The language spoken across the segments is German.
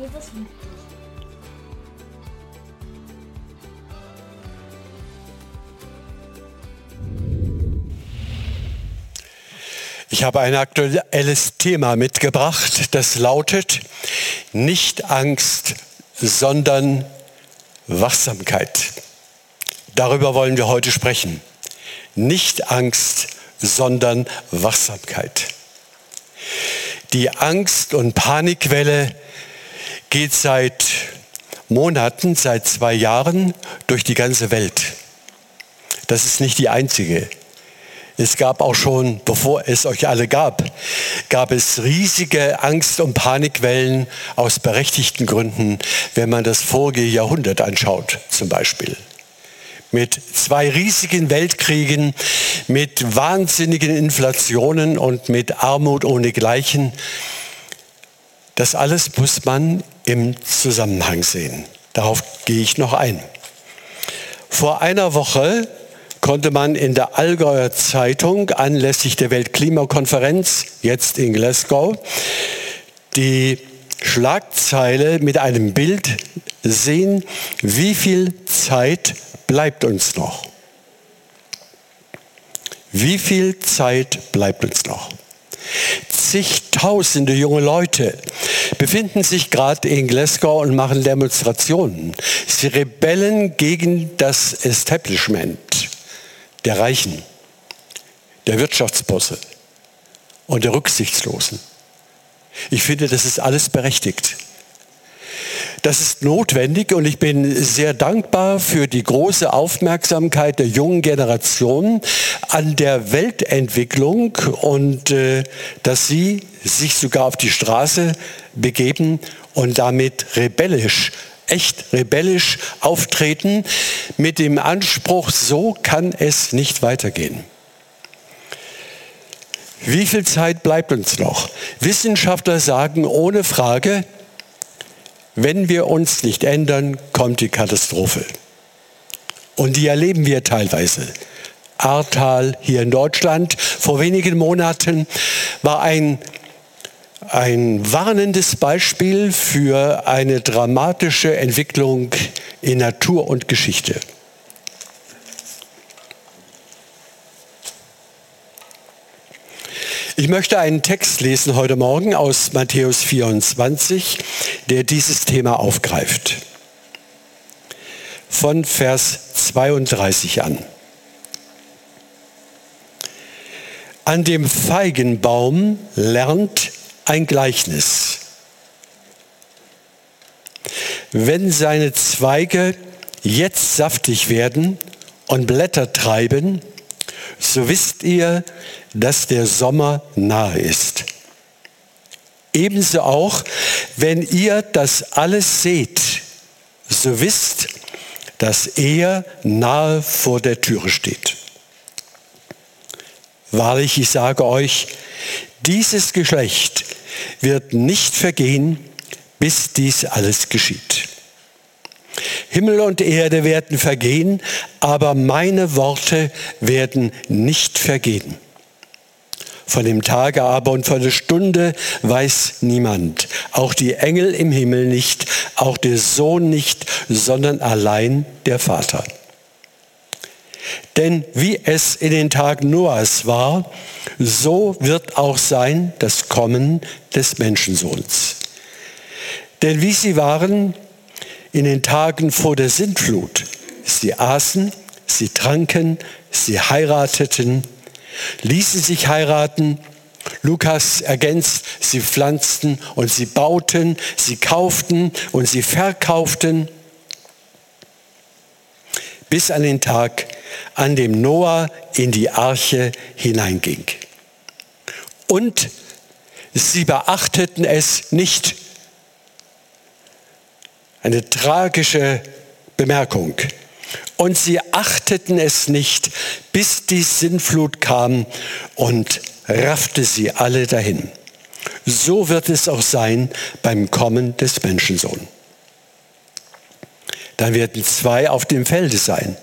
Jesus liebt. Ich habe ein aktuelles Thema mitgebracht, das lautet nicht Angst, sondern Wachsamkeit. Darüber wollen wir heute sprechen. Nicht Angst, sondern Wachsamkeit. Die Angst- und Panikwelle geht seit Monaten, seit zwei Jahren durch die ganze Welt. Das ist nicht die einzige. Es gab auch schon, bevor es euch alle gab, gab es riesige Angst- und Panikwellen aus berechtigten Gründen, wenn man das vorige Jahrhundert anschaut zum Beispiel. Mit zwei riesigen Weltkriegen, mit wahnsinnigen Inflationen und mit Armut ohnegleichen. Das alles muss man im Zusammenhang sehen. Darauf gehe ich noch ein. Vor einer Woche konnte man in der Allgäuer Zeitung anlässlich der Weltklimakonferenz, jetzt in Glasgow, die Schlagzeile mit einem Bild sehen, wie viel Zeit bleibt uns noch. Wie viel Zeit bleibt uns noch? Zigtausende junge Leute befinden sich gerade in Glasgow und machen Demonstrationen. Sie rebellen gegen das Establishment der Reichen, der Wirtschaftsbosse und der Rücksichtslosen. Ich finde, das ist alles berechtigt. Das ist notwendig und ich bin sehr dankbar für die große Aufmerksamkeit der jungen Generation an der Weltentwicklung und äh, dass sie sich sogar auf die Straße begeben und damit rebellisch echt rebellisch auftreten mit dem Anspruch, so kann es nicht weitergehen. Wie viel Zeit bleibt uns noch? Wissenschaftler sagen ohne Frage, wenn wir uns nicht ändern, kommt die Katastrophe. Und die erleben wir teilweise. Ahrtal hier in Deutschland. Vor wenigen Monaten war ein ein warnendes Beispiel für eine dramatische Entwicklung in Natur und Geschichte. Ich möchte einen Text lesen heute Morgen aus Matthäus 24, der dieses Thema aufgreift. Von Vers 32 an. An dem Feigenbaum lernt ein Gleichnis. Wenn seine Zweige jetzt saftig werden und Blätter treiben, so wisst ihr, dass der Sommer nahe ist. Ebenso auch, wenn ihr das alles seht, so wisst, dass er nahe vor der Türe steht. Wahrlich, ich sage euch, dieses Geschlecht wird nicht vergehen, bis dies alles geschieht. Himmel und Erde werden vergehen, aber meine Worte werden nicht vergehen. Von dem Tage aber und von der Stunde weiß niemand, auch die Engel im Himmel nicht, auch der Sohn nicht, sondern allein der Vater. Denn wie es in den Tagen Noahs war, so wird auch sein das Kommen des Menschensohns. Denn wie sie waren in den Tagen vor der Sintflut, sie aßen, sie tranken, sie heirateten, ließen sich heiraten, Lukas ergänzt, sie pflanzten und sie bauten, sie kauften und sie verkauften, bis an den Tag, an dem Noah in die Arche hineinging. Und sie beachteten es nicht. Eine tragische Bemerkung. Und sie achteten es nicht, bis die Sinnflut kam und raffte sie alle dahin. So wird es auch sein beim Kommen des Menschensohns. Dann werden zwei auf dem Felde sein.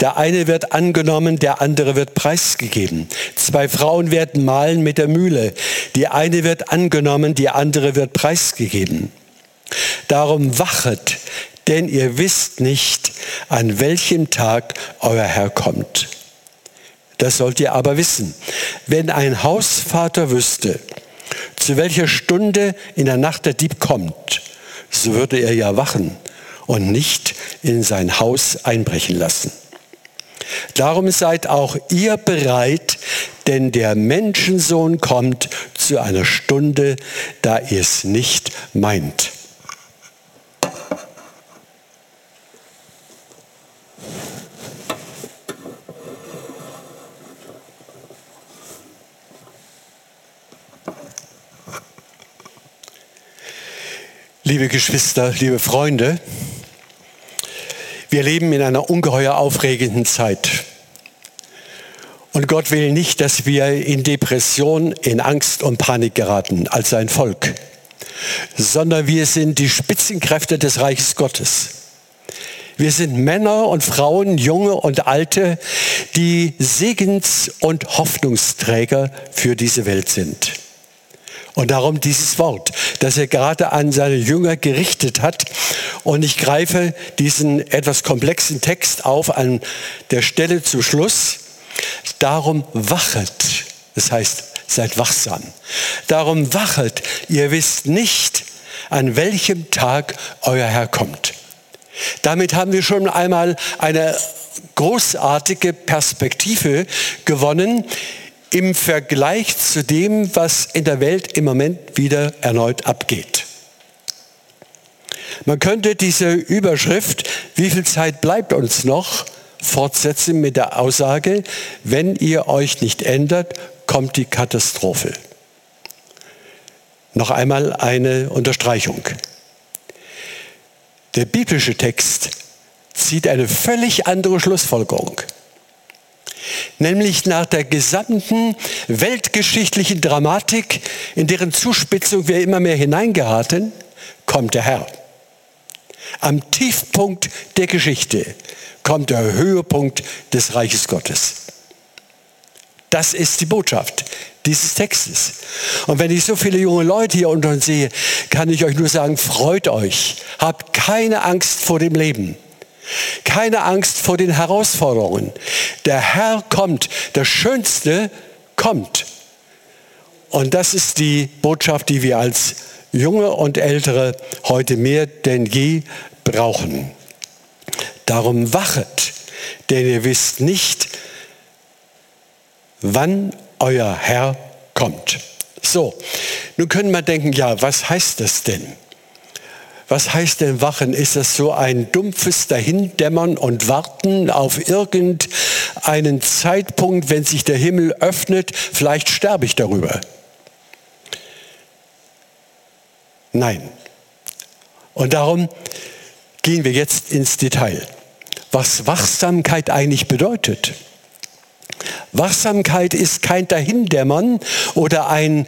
Der eine wird angenommen, der andere wird preisgegeben. Zwei Frauen werden malen mit der Mühle. Die eine wird angenommen, die andere wird preisgegeben. Darum wachet, denn ihr wisst nicht, an welchem Tag euer Herr kommt. Das sollt ihr aber wissen. Wenn ein Hausvater wüsste, zu welcher Stunde in der Nacht der Dieb kommt, so würde er ja wachen und nicht in sein Haus einbrechen lassen. Darum seid auch ihr bereit, denn der Menschensohn kommt zu einer Stunde, da ihr es nicht meint. Liebe Geschwister, liebe Freunde, wir leben in einer ungeheuer aufregenden Zeit. Und Gott will nicht, dass wir in Depression, in Angst und Panik geraten als sein Volk, sondern wir sind die Spitzenkräfte des Reiches Gottes. Wir sind Männer und Frauen, junge und alte, die Segens- und Hoffnungsträger für diese Welt sind. Und darum dieses Wort, das er gerade an seine Jünger gerichtet hat. Und ich greife diesen etwas komplexen Text auf an der Stelle zum Schluss. Darum wachet. Das heißt, seid wachsam. Darum wachet. Ihr wisst nicht, an welchem Tag euer Herr kommt. Damit haben wir schon einmal eine großartige Perspektive gewonnen, im Vergleich zu dem, was in der Welt im Moment wieder erneut abgeht. Man könnte diese Überschrift, wie viel Zeit bleibt uns noch, fortsetzen mit der Aussage, wenn ihr euch nicht ändert, kommt die Katastrophe. Noch einmal eine Unterstreichung. Der biblische Text zieht eine völlig andere Schlussfolgerung nämlich nach der gesamten weltgeschichtlichen Dramatik, in deren Zuspitzung wir immer mehr hineingeraten, kommt der Herr. Am Tiefpunkt der Geschichte kommt der Höhepunkt des Reiches Gottes. Das ist die Botschaft dieses Textes. Und wenn ich so viele junge Leute hier unter uns sehe, kann ich euch nur sagen, freut euch, habt keine Angst vor dem Leben. Keine Angst vor den Herausforderungen. Der Herr kommt. Das Schönste kommt. Und das ist die Botschaft, die wir als Junge und Ältere heute mehr denn je brauchen. Darum wachet, denn ihr wisst nicht, wann euer Herr kommt. So, nun können wir denken, ja, was heißt das denn? Was heißt denn wachen? Ist das so ein dumpfes Dahindämmern und Warten auf irgendeinen Zeitpunkt, wenn sich der Himmel öffnet? Vielleicht sterbe ich darüber. Nein. Und darum gehen wir jetzt ins Detail. Was Wachsamkeit eigentlich bedeutet. Wachsamkeit ist kein Dahindämmern oder ein,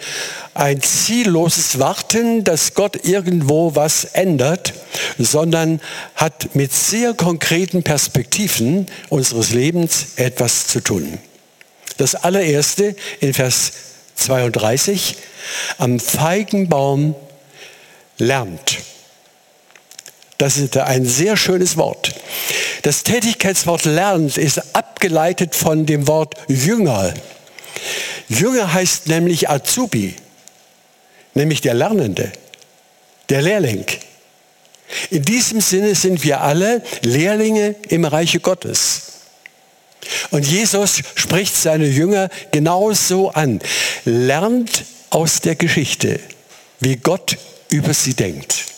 ein zielloses Warten, dass Gott irgendwo was ändert, sondern hat mit sehr konkreten Perspektiven unseres Lebens etwas zu tun. Das allererste in Vers 32, am Feigenbaum lernt. Das ist ein sehr schönes Wort. Das Tätigkeitswort lernt ist abgeleitet von dem Wort Jünger. Jünger heißt nämlich Azubi, nämlich der Lernende, der Lehrling. In diesem Sinne sind wir alle Lehrlinge im Reiche Gottes. Und Jesus spricht seine Jünger genauso an. Lernt aus der Geschichte, wie Gott über sie denkt.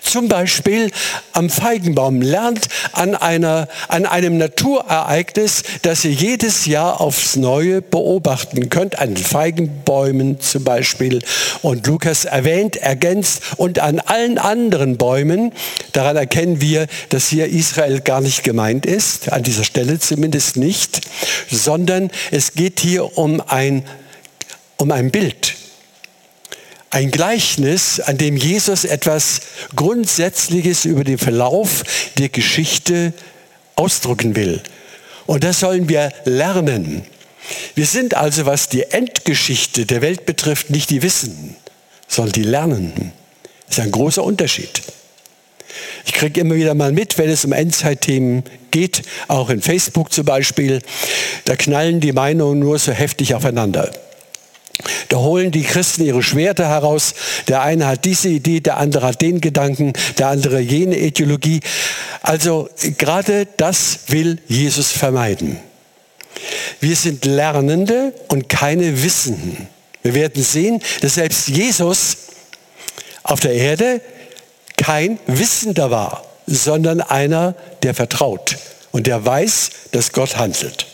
Zum Beispiel am Feigenbaum. Lernt an, einer, an einem Naturereignis, das ihr jedes Jahr aufs Neue beobachten könnt. An Feigenbäumen zum Beispiel. Und Lukas erwähnt, ergänzt und an allen anderen Bäumen. Daran erkennen wir, dass hier Israel gar nicht gemeint ist. An dieser Stelle zumindest nicht. Sondern es geht hier um ein, um ein Bild ein Gleichnis, an dem Jesus etwas Grundsätzliches über den Verlauf der Geschichte ausdrücken will. Und das sollen wir lernen. Wir sind also, was die Endgeschichte der Welt betrifft, nicht die Wissenden, sondern die Lernenden. Das ist ein großer Unterschied. Ich kriege immer wieder mal mit, wenn es um Endzeitthemen geht, auch in Facebook zum Beispiel, da knallen die Meinungen nur so heftig aufeinander. Da holen die Christen ihre Schwerter heraus. Der eine hat diese Idee, der andere hat den Gedanken, der andere jene Ideologie. Also gerade das will Jesus vermeiden. Wir sind Lernende und keine Wissenden. Wir werden sehen, dass selbst Jesus auf der Erde kein Wissender war, sondern einer, der vertraut und der weiß, dass Gott handelt.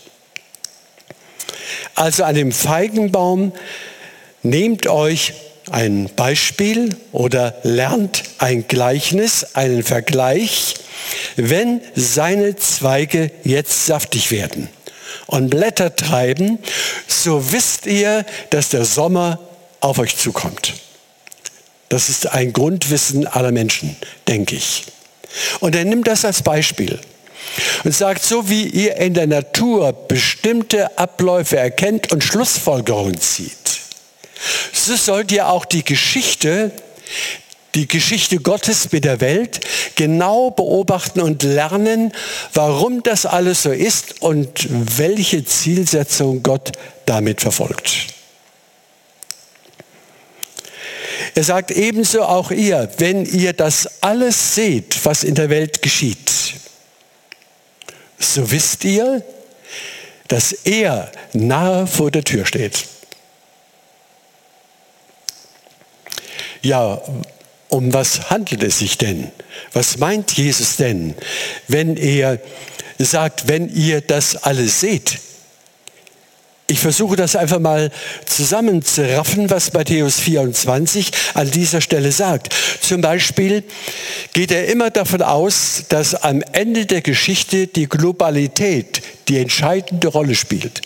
Also an dem Feigenbaum nehmt euch ein Beispiel oder lernt ein Gleichnis, einen Vergleich, wenn seine Zweige jetzt saftig werden und Blätter treiben, so wisst ihr, dass der Sommer auf euch zukommt. Das ist ein Grundwissen aller Menschen, denke ich. Und er nimmt das als Beispiel und sagt, so wie ihr in der Natur bestimmte Abläufe erkennt und Schlussfolgerungen zieht, so sollt ihr auch die Geschichte, die Geschichte Gottes mit der Welt genau beobachten und lernen, warum das alles so ist und welche Zielsetzung Gott damit verfolgt. Er sagt ebenso auch ihr, wenn ihr das alles seht, was in der Welt geschieht, so wisst ihr, dass er nahe vor der Tür steht. Ja, um was handelt es sich denn? Was meint Jesus denn, wenn er sagt, wenn ihr das alles seht? Ich versuche das einfach mal zusammenzuraffen, was Matthäus 24 an dieser Stelle sagt. Zum Beispiel geht er immer davon aus, dass am Ende der Geschichte die Globalität die entscheidende Rolle spielt.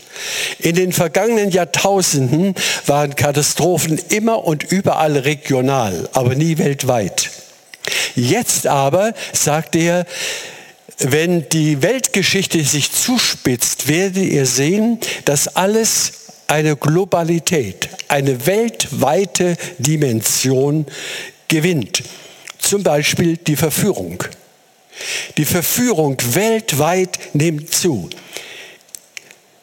In den vergangenen Jahrtausenden waren Katastrophen immer und überall regional, aber nie weltweit. Jetzt aber, sagt er, wenn die Weltgeschichte sich zuspitzt, werdet ihr sehen, dass alles eine Globalität, eine weltweite Dimension gewinnt. Zum Beispiel die Verführung. Die Verführung weltweit nimmt zu.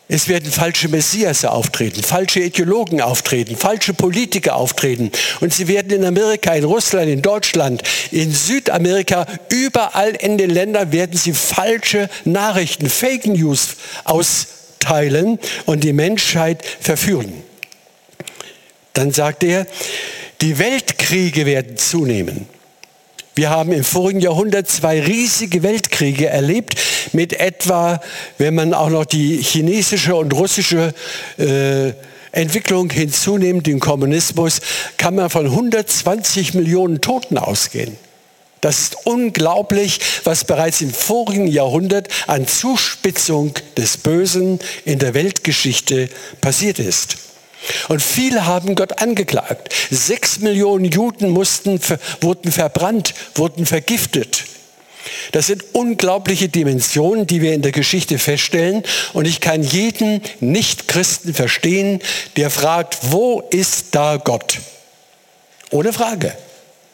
Es werden falsche Messias auftreten, falsche Ideologen auftreten, falsche Politiker auftreten. Und sie werden in Amerika, in Russland, in Deutschland, in Südamerika, überall in den Ländern werden sie falsche Nachrichten, Fake News austeilen und die Menschheit verführen. Dann sagt er, die Weltkriege werden zunehmen. Wir haben im vorigen Jahrhundert zwei riesige Weltkriege erlebt mit etwa, wenn man auch noch die chinesische und russische äh, Entwicklung hinzunimmt, den Kommunismus, kann man von 120 Millionen Toten ausgehen. Das ist unglaublich, was bereits im vorigen Jahrhundert an Zuspitzung des Bösen in der Weltgeschichte passiert ist. Und viele haben Gott angeklagt. Sechs Millionen Juden mussten, wurden verbrannt, wurden vergiftet. Das sind unglaubliche Dimensionen, die wir in der Geschichte feststellen. Und ich kann jeden Nicht-Christen verstehen, der fragt, wo ist da Gott? Ohne Frage.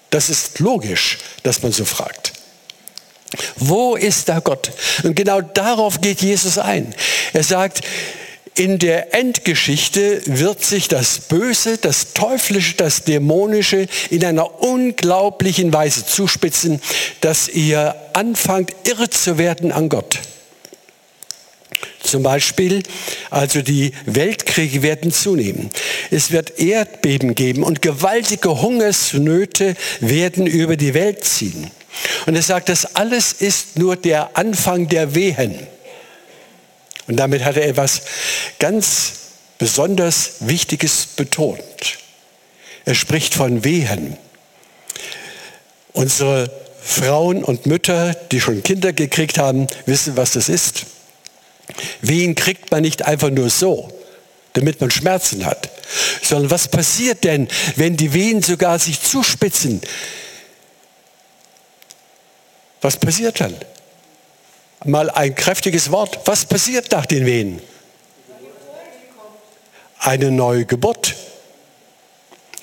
Das ist logisch, dass man so fragt. Wo ist da Gott? Und genau darauf geht Jesus ein. Er sagt, in der Endgeschichte wird sich das Böse, das Teuflische, das Dämonische in einer unglaublichen Weise zuspitzen, dass ihr anfangt, irre zu werden an Gott. Zum Beispiel, also die Weltkriege werden zunehmen. Es wird Erdbeben geben und gewaltige Hungersnöte werden über die Welt ziehen. Und er sagt, das alles ist nur der Anfang der Wehen. Und damit hat er etwas ganz besonders Wichtiges betont. Er spricht von Wehen. Unsere Frauen und Mütter, die schon Kinder gekriegt haben, wissen, was das ist. Wehen kriegt man nicht einfach nur so, damit man Schmerzen hat, sondern was passiert denn, wenn die Wehen sogar sich zuspitzen? Was passiert dann? Mal ein kräftiges Wort. Was passiert nach den Wehen? Eine neue Geburt.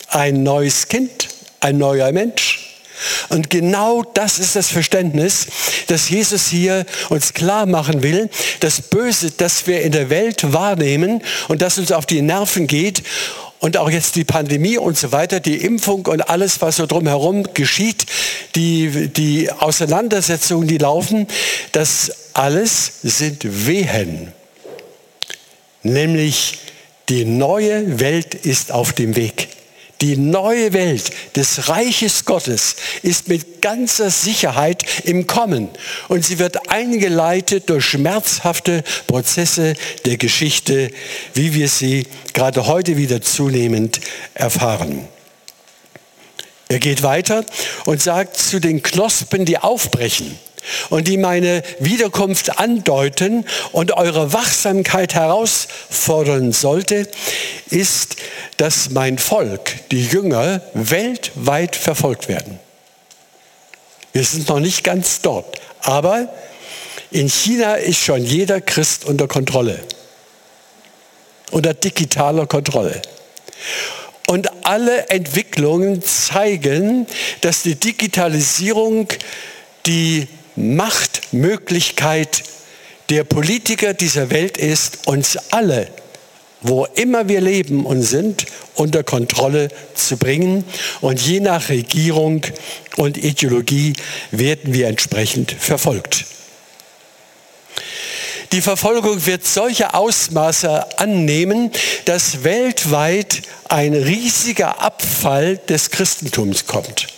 Ein neues Kind. ein neuer Mensch. Und genau das ist das Verständnis, das Jesus hier uns klar machen will. Das Böse, das wir in der Welt wahrnehmen und das uns auf die Nerven geht und auch jetzt die Pandemie und so weiter, die Impfung und alles, was so drumherum geschieht, die, die Auseinandersetzungen, die laufen, das alles sind Wehen. Nämlich die neue Welt ist auf dem Weg. Die neue Welt des Reiches Gottes ist mit ganzer Sicherheit im Kommen und sie wird eingeleitet durch schmerzhafte Prozesse der Geschichte, wie wir sie gerade heute wieder zunehmend erfahren. Er geht weiter und sagt zu den Knospen, die aufbrechen und die meine Wiederkunft andeuten und eure Wachsamkeit herausfordern sollte, ist, dass mein Volk, die Jünger, weltweit verfolgt werden. Wir sind noch nicht ganz dort, aber in China ist schon jeder Christ unter Kontrolle, unter digitaler Kontrolle. Und alle Entwicklungen zeigen, dass die Digitalisierung die Machtmöglichkeit der Politiker dieser Welt ist, uns alle, wo immer wir leben und sind, unter Kontrolle zu bringen. Und je nach Regierung und Ideologie werden wir entsprechend verfolgt. Die Verfolgung wird solche Ausmaße annehmen, dass weltweit ein riesiger Abfall des Christentums kommt.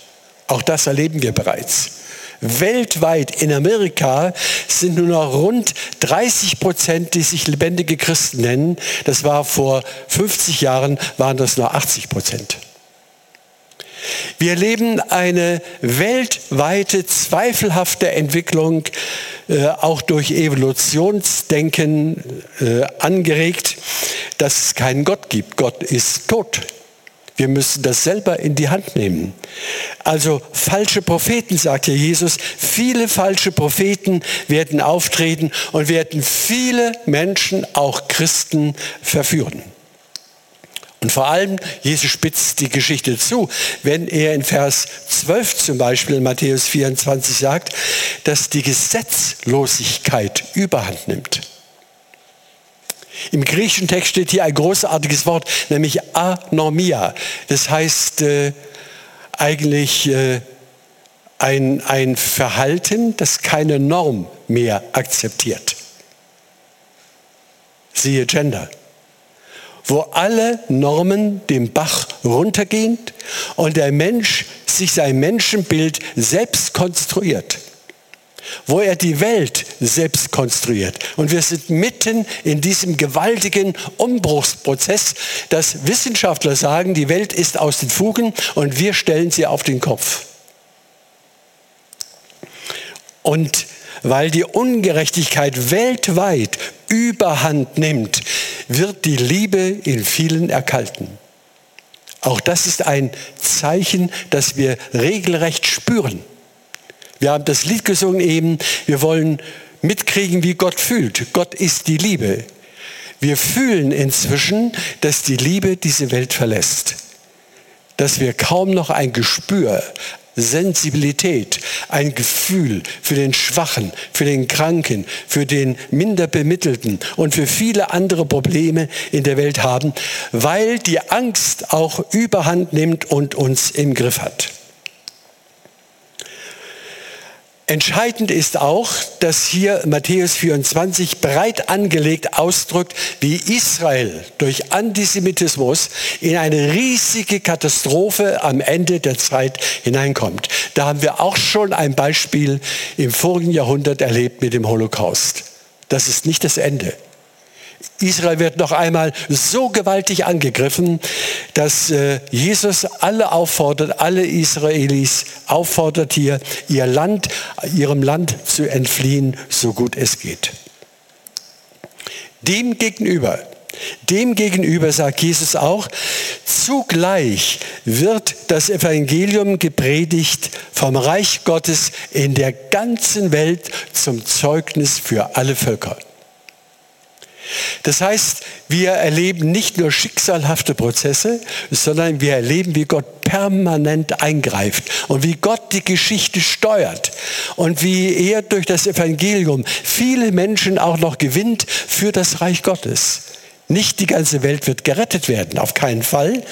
Auch das erleben wir bereits. Weltweit in Amerika sind nur noch rund 30 Prozent, die sich lebendige Christen nennen. Das war vor 50 Jahren, waren das nur 80 Prozent. Wir erleben eine weltweite zweifelhafte Entwicklung, äh, auch durch Evolutionsdenken äh, angeregt, dass es keinen Gott gibt. Gott ist tot. Wir müssen das selber in die Hand nehmen. Also falsche Propheten, sagt ja Jesus, viele falsche Propheten werden auftreten und werden viele Menschen, auch Christen, verführen. Und vor allem, Jesus spitzt die Geschichte zu, wenn er in Vers 12 zum Beispiel in Matthäus 24 sagt, dass die Gesetzlosigkeit überhand nimmt. Im griechischen Text steht hier ein großartiges Wort, nämlich anomia. Das heißt äh, eigentlich äh, ein, ein Verhalten, das keine Norm mehr akzeptiert. Siehe Gender wo alle Normen den Bach runtergehen und der Mensch sich sein Menschenbild selbst konstruiert wo er die Welt selbst konstruiert. Und wir sind mitten in diesem gewaltigen Umbruchsprozess, dass Wissenschaftler sagen, die Welt ist aus den Fugen und wir stellen sie auf den Kopf. Und weil die Ungerechtigkeit weltweit überhand nimmt, wird die Liebe in vielen erkalten. Auch das ist ein Zeichen, das wir regelrecht spüren. Wir haben das Lied gesungen eben, wir wollen mitkriegen, wie Gott fühlt. Gott ist die Liebe. Wir fühlen inzwischen, dass die Liebe diese Welt verlässt. Dass wir kaum noch ein Gespür, Sensibilität, ein Gefühl für den Schwachen, für den Kranken, für den Minderbemittelten und für viele andere Probleme in der Welt haben, weil die Angst auch überhand nimmt und uns im Griff hat. Entscheidend ist auch, dass hier Matthäus 24 breit angelegt ausdrückt, wie Israel durch Antisemitismus in eine riesige Katastrophe am Ende der Zeit hineinkommt. Da haben wir auch schon ein Beispiel im vorigen Jahrhundert erlebt mit dem Holocaust. Das ist nicht das Ende. Israel wird noch einmal so gewaltig angegriffen, dass äh, Jesus alle auffordert, alle Israelis auffordert hier, ihr Land, ihrem Land zu entfliehen, so gut es geht. Dem gegenüber, dem gegenüber sagt Jesus auch, zugleich wird das Evangelium gepredigt vom Reich Gottes in der ganzen Welt zum Zeugnis für alle Völker. Das heißt, wir erleben nicht nur schicksalhafte Prozesse, sondern wir erleben, wie Gott permanent eingreift und wie Gott die Geschichte steuert und wie er durch das Evangelium viele Menschen auch noch gewinnt für das Reich Gottes. Nicht die ganze Welt wird gerettet werden, auf keinen Fall,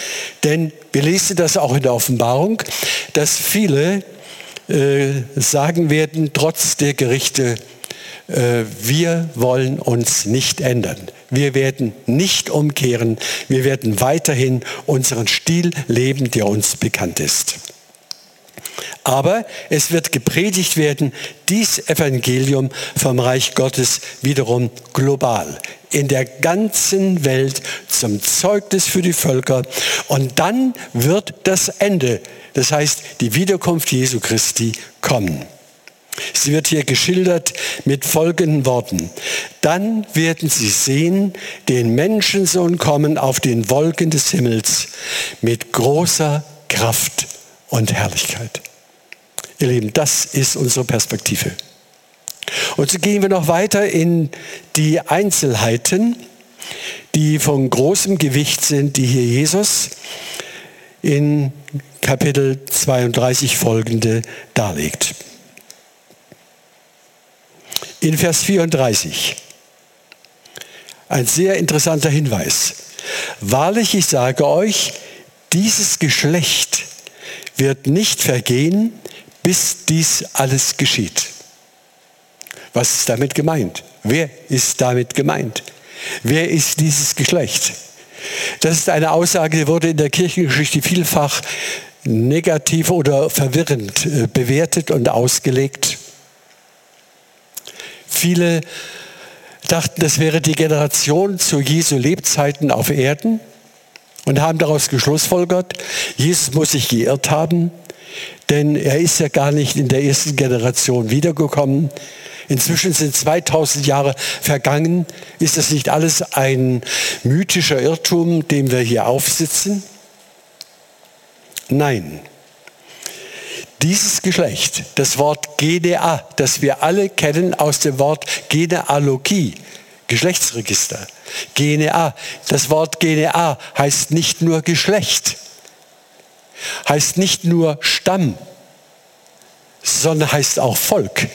denn wir lesen das auch in der Offenbarung, dass viele äh, sagen werden, trotz der Gerichte, wir wollen uns nicht ändern. Wir werden nicht umkehren. Wir werden weiterhin unseren Stil leben, der uns bekannt ist. Aber es wird gepredigt werden, dies Evangelium vom Reich Gottes wiederum global, in der ganzen Welt zum Zeugnis für die Völker. Und dann wird das Ende, das heißt die Wiederkunft Jesu Christi, kommen. Sie wird hier geschildert mit folgenden Worten. Dann werden sie sehen, den Menschensohn kommen auf den Wolken des Himmels mit großer Kraft und Herrlichkeit. Ihr Lieben, das ist unsere Perspektive. Und so gehen wir noch weiter in die Einzelheiten, die von großem Gewicht sind, die hier Jesus in Kapitel 32 folgende darlegt in Vers 34. Ein sehr interessanter Hinweis. Wahrlich, ich sage euch, dieses Geschlecht wird nicht vergehen, bis dies alles geschieht. Was ist damit gemeint? Wer ist damit gemeint? Wer ist dieses Geschlecht? Das ist eine Aussage, die wurde in der Kirchengeschichte vielfach negativ oder verwirrend äh, bewertet und ausgelegt. Viele dachten, das wäre die Generation zu Jesu Lebzeiten auf Erden und haben daraus geschlussfolgert, Jesus muss sich geirrt haben, denn er ist ja gar nicht in der ersten Generation wiedergekommen. Inzwischen sind 2000 Jahre vergangen. Ist das nicht alles ein mythischer Irrtum, dem wir hier aufsitzen? Nein. Dieses Geschlecht, das Wort GDA, das wir alle kennen aus dem Wort Genealogie, Geschlechtsregister. GNA, das Wort GNA heißt nicht nur Geschlecht, heißt nicht nur Stamm, sondern heißt auch Volk.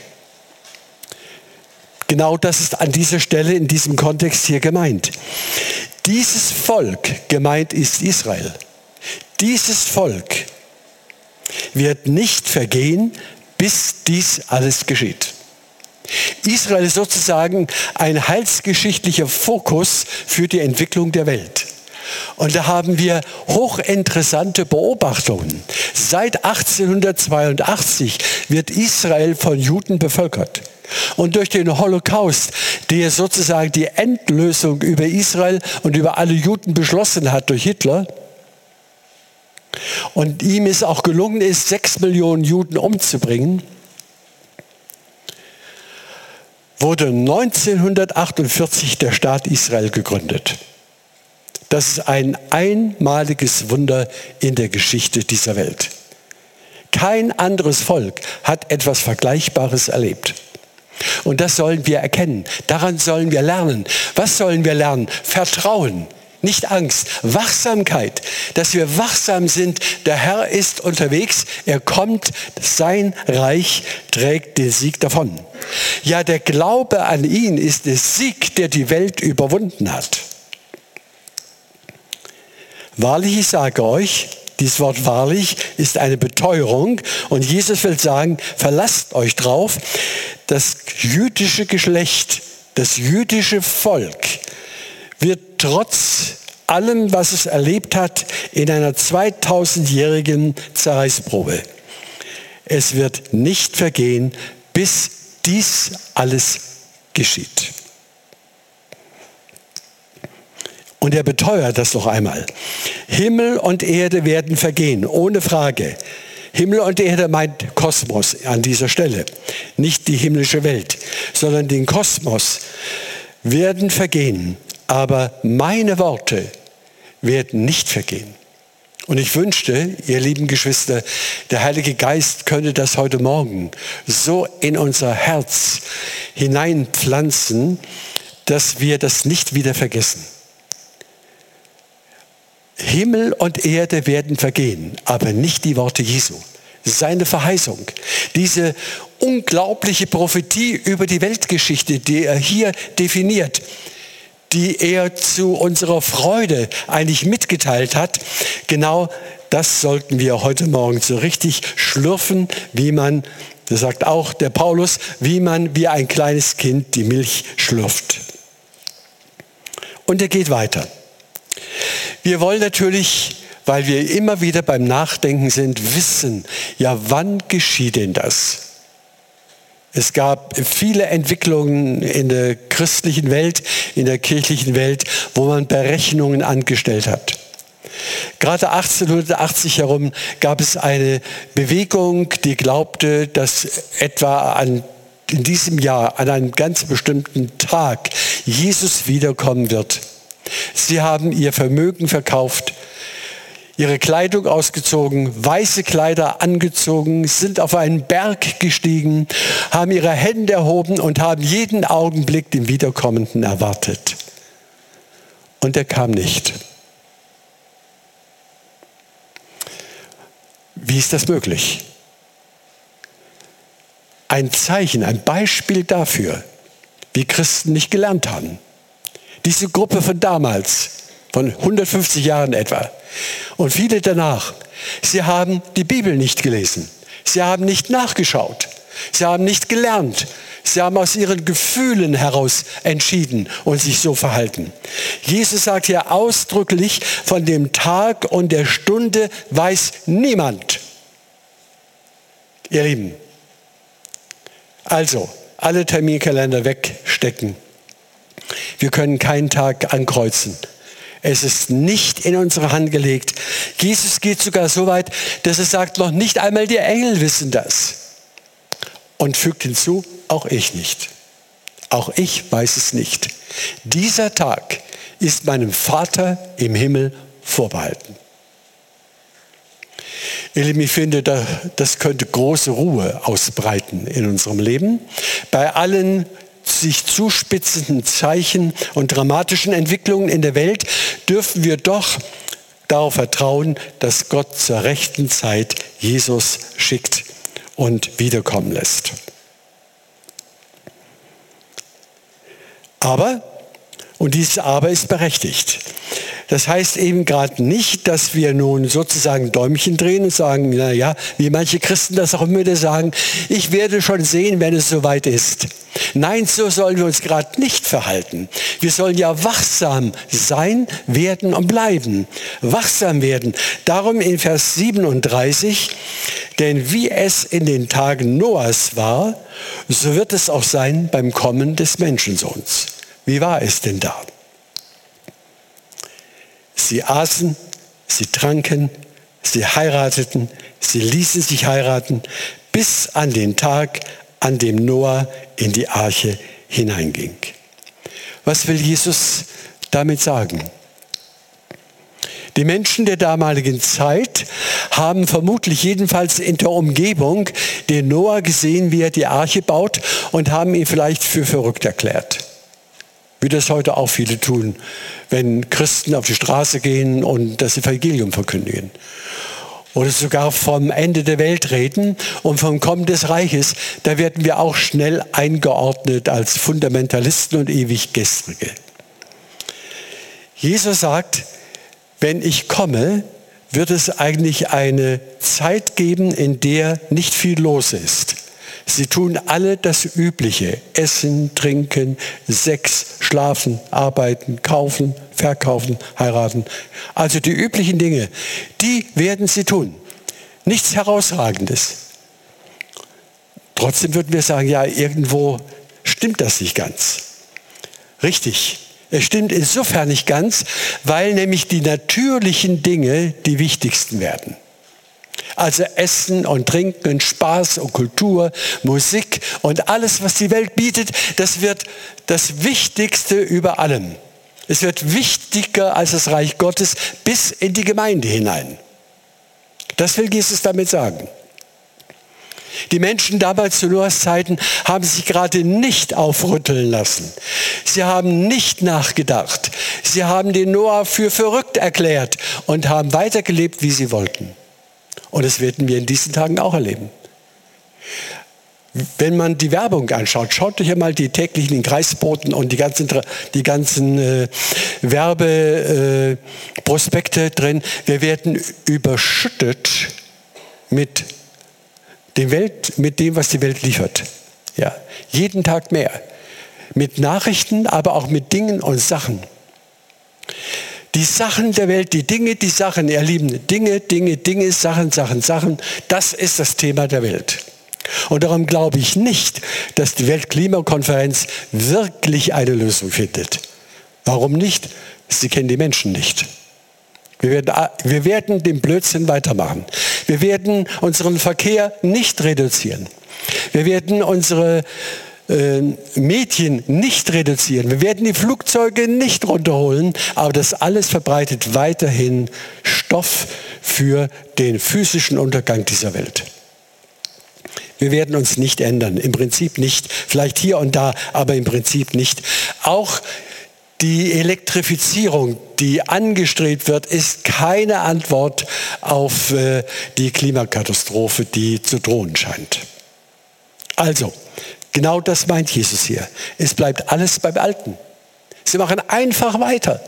Genau das ist an dieser Stelle in diesem Kontext hier gemeint. Dieses Volk, gemeint ist Israel, dieses Volk wird nicht vergehen, bis dies alles geschieht. Israel ist sozusagen ein heilsgeschichtlicher Fokus für die Entwicklung der Welt. Und da haben wir hochinteressante Beobachtungen. Seit 1882 wird Israel von Juden bevölkert. Und durch den Holocaust, der sozusagen die Endlösung über Israel und über alle Juden beschlossen hat durch Hitler, und ihm es auch gelungen ist, sechs Millionen Juden umzubringen, wurde 1948 der Staat Israel gegründet. Das ist ein einmaliges Wunder in der Geschichte dieser Welt. Kein anderes Volk hat etwas Vergleichbares erlebt. Und das sollen wir erkennen. Daran sollen wir lernen. Was sollen wir lernen? Vertrauen nicht Angst, Wachsamkeit, dass wir wachsam sind. Der Herr ist unterwegs, er kommt, sein Reich trägt den Sieg davon. Ja, der Glaube an ihn ist der Sieg, der die Welt überwunden hat. Wahrlich, ich sage euch, dieses Wort wahrlich ist eine Beteuerung und Jesus will sagen, verlasst euch drauf, das jüdische Geschlecht, das jüdische Volk wird trotz allem, was es erlebt hat, in einer 2000-jährigen Zerreißprobe. Es wird nicht vergehen, bis dies alles geschieht. Und er beteuert das noch einmal. Himmel und Erde werden vergehen, ohne Frage. Himmel und Erde meint Kosmos an dieser Stelle, nicht die himmlische Welt, sondern den Kosmos werden vergehen aber meine Worte werden nicht vergehen. Und ich wünschte, ihr lieben Geschwister, der Heilige Geist könnte das heute Morgen so in unser Herz hineinpflanzen, dass wir das nicht wieder vergessen. Himmel und Erde werden vergehen, aber nicht die Worte Jesu. Seine Verheißung, diese unglaubliche Prophetie über die Weltgeschichte, die er hier definiert, die er zu unserer Freude eigentlich mitgeteilt hat, genau das sollten wir heute Morgen so richtig schlürfen, wie man, das sagt auch der Paulus, wie man wie ein kleines Kind die Milch schlürft. Und er geht weiter. Wir wollen natürlich, weil wir immer wieder beim Nachdenken sind, wissen, ja, wann geschieht denn das? Es gab viele Entwicklungen in der christlichen Welt, in der kirchlichen Welt, wo man Berechnungen angestellt hat. Gerade 1880 herum gab es eine Bewegung, die glaubte, dass etwa an, in diesem Jahr, an einem ganz bestimmten Tag, Jesus wiederkommen wird. Sie haben ihr Vermögen verkauft, ihre Kleidung ausgezogen, weiße Kleider angezogen, sind auf einen Berg gestiegen, haben ihre Hände erhoben und haben jeden Augenblick den Wiederkommenden erwartet. Und er kam nicht. Wie ist das möglich? Ein Zeichen, ein Beispiel dafür, wie Christen nicht gelernt haben. Diese Gruppe von damals, von 150 Jahren etwa, und viele danach, sie haben die Bibel nicht gelesen. Sie haben nicht nachgeschaut. Sie haben nicht gelernt. Sie haben aus ihren Gefühlen heraus entschieden und sich so verhalten. Jesus sagt hier ausdrücklich, von dem Tag und der Stunde weiß niemand. Ihr Lieben, also alle Terminkalender wegstecken. Wir können keinen Tag ankreuzen. Es ist nicht in unsere Hand gelegt. Jesus geht sogar so weit, dass er sagt, noch nicht einmal die Engel wissen das. Und fügt hinzu, auch ich nicht. Auch ich weiß es nicht. Dieser Tag ist meinem Vater im Himmel vorbehalten. Ihr ich finde, das könnte große Ruhe ausbreiten in unserem Leben. Bei allen sich zuspitzenden Zeichen und dramatischen Entwicklungen in der Welt dürfen wir doch darauf vertrauen, dass Gott zur rechten Zeit Jesus schickt und wiederkommen lässt. Aber, und dieses Aber ist berechtigt, das heißt eben gerade nicht, dass wir nun sozusagen Däumchen drehen und sagen, naja, wie manche Christen das auch immer sagen, ich werde schon sehen, wenn es soweit ist. Nein, so sollen wir uns gerade nicht verhalten. Wir sollen ja wachsam sein, werden und bleiben. Wachsam werden. Darum in Vers 37, denn wie es in den Tagen Noahs war, so wird es auch sein beim Kommen des Menschensohns. Wie war es denn da? Sie aßen, sie tranken, sie heirateten, sie ließen sich heiraten, bis an den Tag, an dem Noah in die Arche hineinging. Was will Jesus damit sagen? Die Menschen der damaligen Zeit haben vermutlich jedenfalls in der Umgebung den Noah gesehen, wie er die Arche baut und haben ihn vielleicht für verrückt erklärt wie das heute auch viele tun, wenn Christen auf die Straße gehen und das Evangelium verkündigen. Oder sogar vom Ende der Welt reden und vom Kommen des Reiches, da werden wir auch schnell eingeordnet als Fundamentalisten und ewig Gestrige. Jesus sagt, wenn ich komme, wird es eigentlich eine Zeit geben, in der nicht viel los ist. Sie tun alle das Übliche. Essen, trinken, Sex, schlafen, arbeiten, kaufen, verkaufen, heiraten. Also die üblichen Dinge, die werden sie tun. Nichts Herausragendes. Trotzdem würden wir sagen, ja, irgendwo stimmt das nicht ganz. Richtig. Es stimmt insofern nicht ganz, weil nämlich die natürlichen Dinge die wichtigsten werden. Also Essen und Trinken und Spaß und Kultur, Musik und alles, was die Welt bietet, das wird das Wichtigste über allem. Es wird wichtiger als das Reich Gottes bis in die Gemeinde hinein. Das will Jesus damit sagen. Die Menschen damals zu Noahs Zeiten haben sich gerade nicht aufrütteln lassen. Sie haben nicht nachgedacht. Sie haben den Noah für verrückt erklärt und haben weitergelebt, wie sie wollten. Und das werden wir in diesen Tagen auch erleben. Wenn man die Werbung anschaut, schaut euch einmal die täglichen Kreisboten und die ganzen, die ganzen äh, Werbeprospekte äh, drin. Wir werden überschüttet mit dem, Welt, mit dem, was die Welt liefert. Ja, jeden Tag mehr. Mit Nachrichten, aber auch mit Dingen und Sachen. Die Sachen der Welt, die Dinge, die Sachen, ihr Lieben, Dinge, Dinge, Dinge, Sachen, Sachen, Sachen, das ist das Thema der Welt. Und darum glaube ich nicht, dass die Weltklimakonferenz wirklich eine Lösung findet. Warum nicht? Sie kennen die Menschen nicht. Wir werden, wir werden den Blödsinn weitermachen. Wir werden unseren Verkehr nicht reduzieren. Wir werden unsere äh, Mädchen nicht reduzieren. Wir werden die Flugzeuge nicht runterholen, aber das alles verbreitet weiterhin Stoff für den physischen Untergang dieser Welt. Wir werden uns nicht ändern, im Prinzip nicht, vielleicht hier und da, aber im Prinzip nicht. Auch die Elektrifizierung, die angestrebt wird, ist keine Antwort auf äh, die Klimakatastrophe, die zu drohen scheint. Also, genau das meint Jesus hier. Es bleibt alles beim Alten. Sie machen einfach weiter.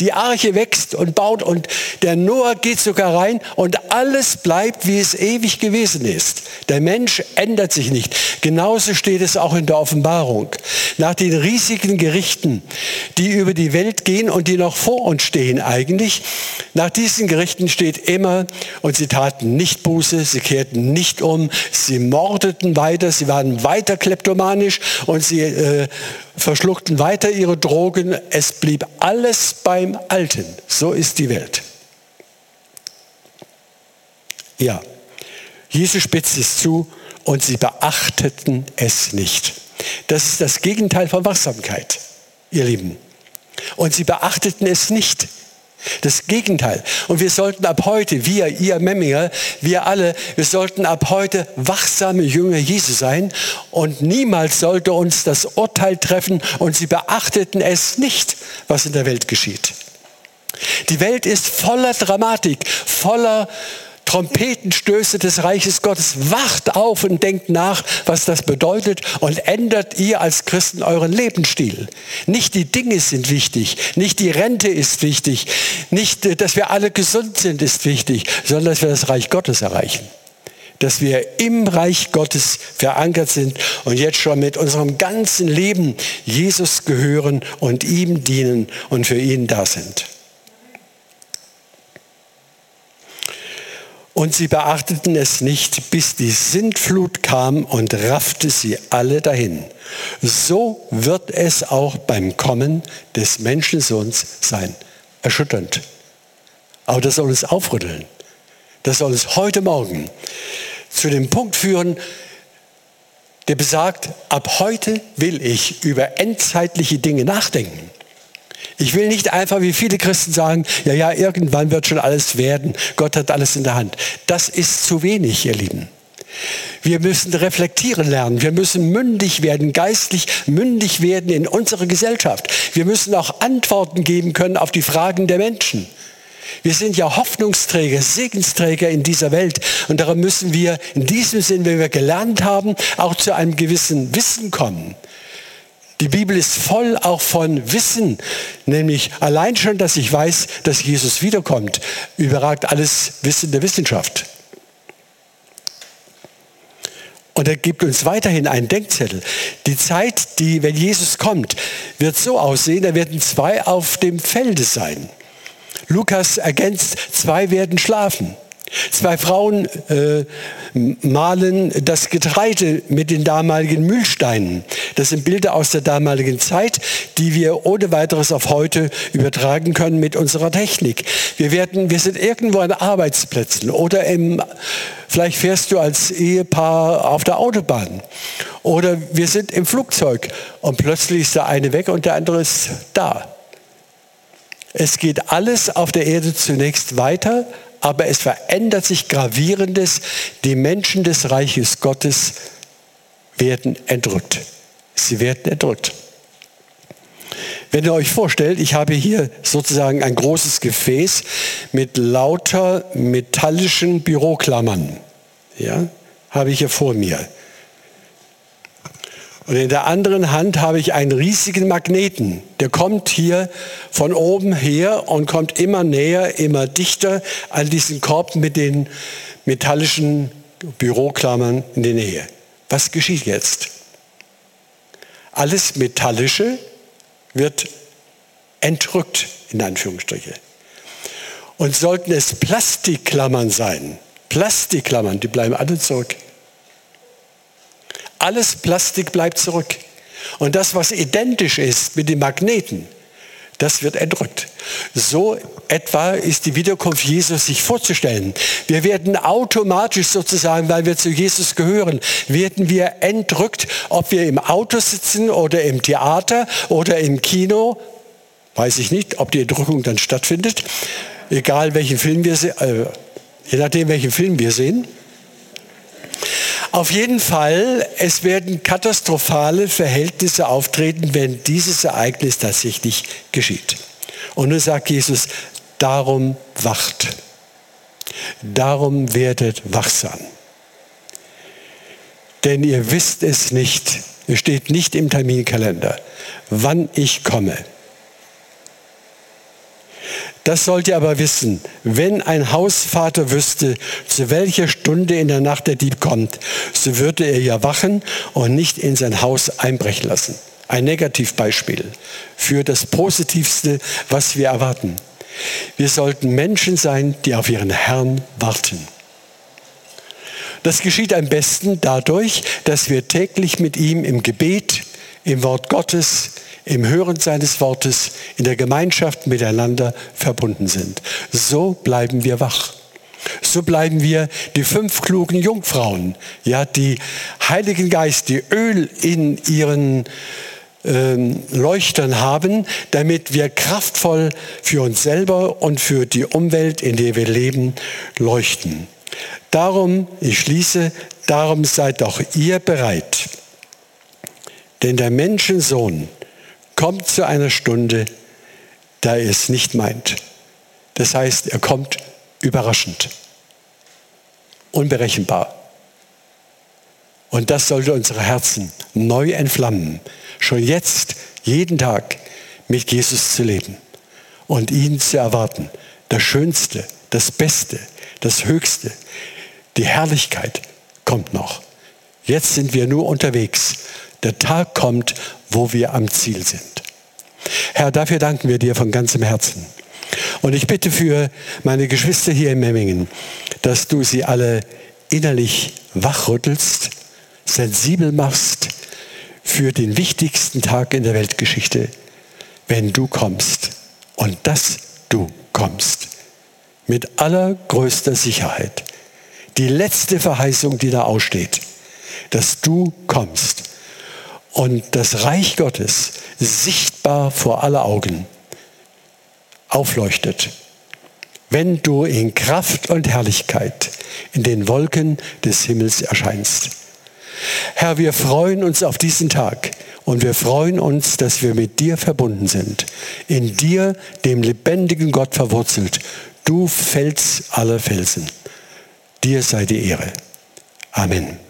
Die Arche wächst und baut und der Noah geht sogar rein und alles bleibt, wie es ewig gewesen ist. Der Mensch ändert sich nicht. Genauso steht es auch in der Offenbarung. Nach den riesigen Gerichten, die über die Welt gehen und die noch vor uns stehen eigentlich, nach diesen Gerichten steht immer, und sie taten nicht Buße, sie kehrten nicht um, sie mordeten weiter, sie waren weiter kleptomanisch und sie äh, verschluckten weiter ihre Drogen. Es blieb alles beim Alten. So ist die Welt. Ja, Jesus spitzt es zu und sie beachteten es nicht. Das ist das Gegenteil von Wachsamkeit, ihr Lieben. Und sie beachteten es nicht. Das Gegenteil. Und wir sollten ab heute, wir, ihr Memminger, wir alle, wir sollten ab heute wachsame Jünger Jesu sein und niemals sollte uns das Urteil treffen und sie beachteten es nicht, was in der Welt geschieht. Die Welt ist voller Dramatik, voller Trompetenstöße des Reiches Gottes. Wacht auf und denkt nach, was das bedeutet und ändert ihr als Christen euren Lebensstil. Nicht die Dinge sind wichtig, nicht die Rente ist wichtig, nicht, äh, dass wir alle gesund sind ist wichtig, sondern dass wir das Reich Gottes erreichen. Dass wir im Reich Gottes verankert sind und jetzt schon mit unserem ganzen Leben Jesus gehören und ihm dienen und für ihn da sind. Und sie beachteten es nicht, bis die Sintflut kam und raffte sie alle dahin. So wird es auch beim Kommen des Menschensohns sein. Erschütternd. Aber das soll uns aufrütteln. Das soll uns heute Morgen zu dem Punkt führen, der besagt, ab heute will ich über endzeitliche Dinge nachdenken. Ich will nicht einfach wie viele Christen sagen, ja, ja, irgendwann wird schon alles werden. Gott hat alles in der Hand. Das ist zu wenig, ihr Lieben. Wir müssen reflektieren lernen. Wir müssen mündig werden, geistlich mündig werden in unserer Gesellschaft. Wir müssen auch Antworten geben können auf die Fragen der Menschen. Wir sind ja Hoffnungsträger, Segensträger in dieser Welt. Und darum müssen wir in diesem Sinn, wenn wir gelernt haben, auch zu einem gewissen Wissen kommen. Die Bibel ist voll auch von Wissen, nämlich allein schon, dass ich weiß, dass Jesus wiederkommt, überragt alles Wissen der Wissenschaft. Und er gibt uns weiterhin einen Denkzettel. Die Zeit, die, wenn Jesus kommt, wird so aussehen, da werden zwei auf dem Felde sein. Lukas ergänzt, zwei werden schlafen. Zwei Frauen äh, malen das Getreide mit den damaligen Mühlsteinen. Das sind Bilder aus der damaligen Zeit, die wir ohne weiteres auf heute übertragen können mit unserer Technik. Wir, werden, wir sind irgendwo an Arbeitsplätzen oder im, vielleicht fährst du als Ehepaar auf der Autobahn oder wir sind im Flugzeug und plötzlich ist der eine weg und der andere ist da. Es geht alles auf der Erde zunächst weiter, aber es verändert sich gravierendes. Die Menschen des Reiches Gottes werden entrückt. Sie werden entrückt. Wenn ihr euch vorstellt, ich habe hier sozusagen ein großes Gefäß mit lauter metallischen Büroklammern. Ja, habe ich hier vor mir. Und in der anderen Hand habe ich einen riesigen Magneten. Der kommt hier von oben her und kommt immer näher, immer dichter an diesen Korb mit den metallischen Büroklammern in die Nähe. Was geschieht jetzt? Alles Metallische wird entrückt, in Anführungsstriche. Und sollten es Plastikklammern sein, Plastikklammern, die bleiben alle zurück. Alles Plastik bleibt zurück. Und das, was identisch ist mit den Magneten, das wird entrückt. So etwa ist die Wiederkunft Jesus sich vorzustellen. Wir werden automatisch sozusagen, weil wir zu Jesus gehören, werden wir entrückt, ob wir im Auto sitzen oder im Theater oder im Kino. Weiß ich nicht, ob die Entrückung dann stattfindet. Egal welchen Film wir sehen, äh, je nachdem welchen Film wir sehen. Auf jeden Fall, es werden katastrophale Verhältnisse auftreten, wenn dieses Ereignis tatsächlich geschieht. Und nun sagt Jesus, darum wacht. Darum werdet wachsam. Denn ihr wisst es nicht, es steht nicht im Terminkalender, wann ich komme. Das sollt ihr aber wissen, wenn ein Hausvater wüsste, zu welcher Stunde in der Nacht der Dieb kommt, so würde er ja wachen und nicht in sein Haus einbrechen lassen. Ein Negativbeispiel für das Positivste, was wir erwarten. Wir sollten Menschen sein, die auf ihren Herrn warten. Das geschieht am besten dadurch, dass wir täglich mit ihm im Gebet, im Wort Gottes, im Hören seines Wortes, in der Gemeinschaft miteinander verbunden sind. So bleiben wir wach. So bleiben wir die fünf klugen Jungfrauen, ja, die Heiligen Geist, die Öl in ihren ähm, Leuchtern haben, damit wir kraftvoll für uns selber und für die Umwelt, in der wir leben, leuchten. Darum, ich schließe, darum seid auch ihr bereit. Denn der Menschensohn kommt zu einer Stunde, da er es nicht meint. Das heißt, er kommt überraschend, unberechenbar. Und das sollte unsere Herzen neu entflammen, schon jetzt, jeden Tag mit Jesus zu leben und ihn zu erwarten. Das Schönste, das Beste, das Höchste, die Herrlichkeit kommt noch. Jetzt sind wir nur unterwegs. Der Tag kommt, wo wir am Ziel sind. Herr, dafür danken wir dir von ganzem Herzen. Und ich bitte für meine Geschwister hier in Memmingen, dass du sie alle innerlich wachrüttelst, sensibel machst für den wichtigsten Tag in der Weltgeschichte, wenn du kommst. Und dass du kommst. Mit allergrößter Sicherheit. Die letzte Verheißung, die da aussteht, dass du kommst und das Reich Gottes sichtbar vor aller Augen aufleuchtet, wenn du in Kraft und Herrlichkeit in den Wolken des Himmels erscheinst. Herr, wir freuen uns auf diesen Tag und wir freuen uns, dass wir mit dir verbunden sind, in dir, dem lebendigen Gott verwurzelt, du Fels aller Felsen. Dir sei die Ehre. Amen.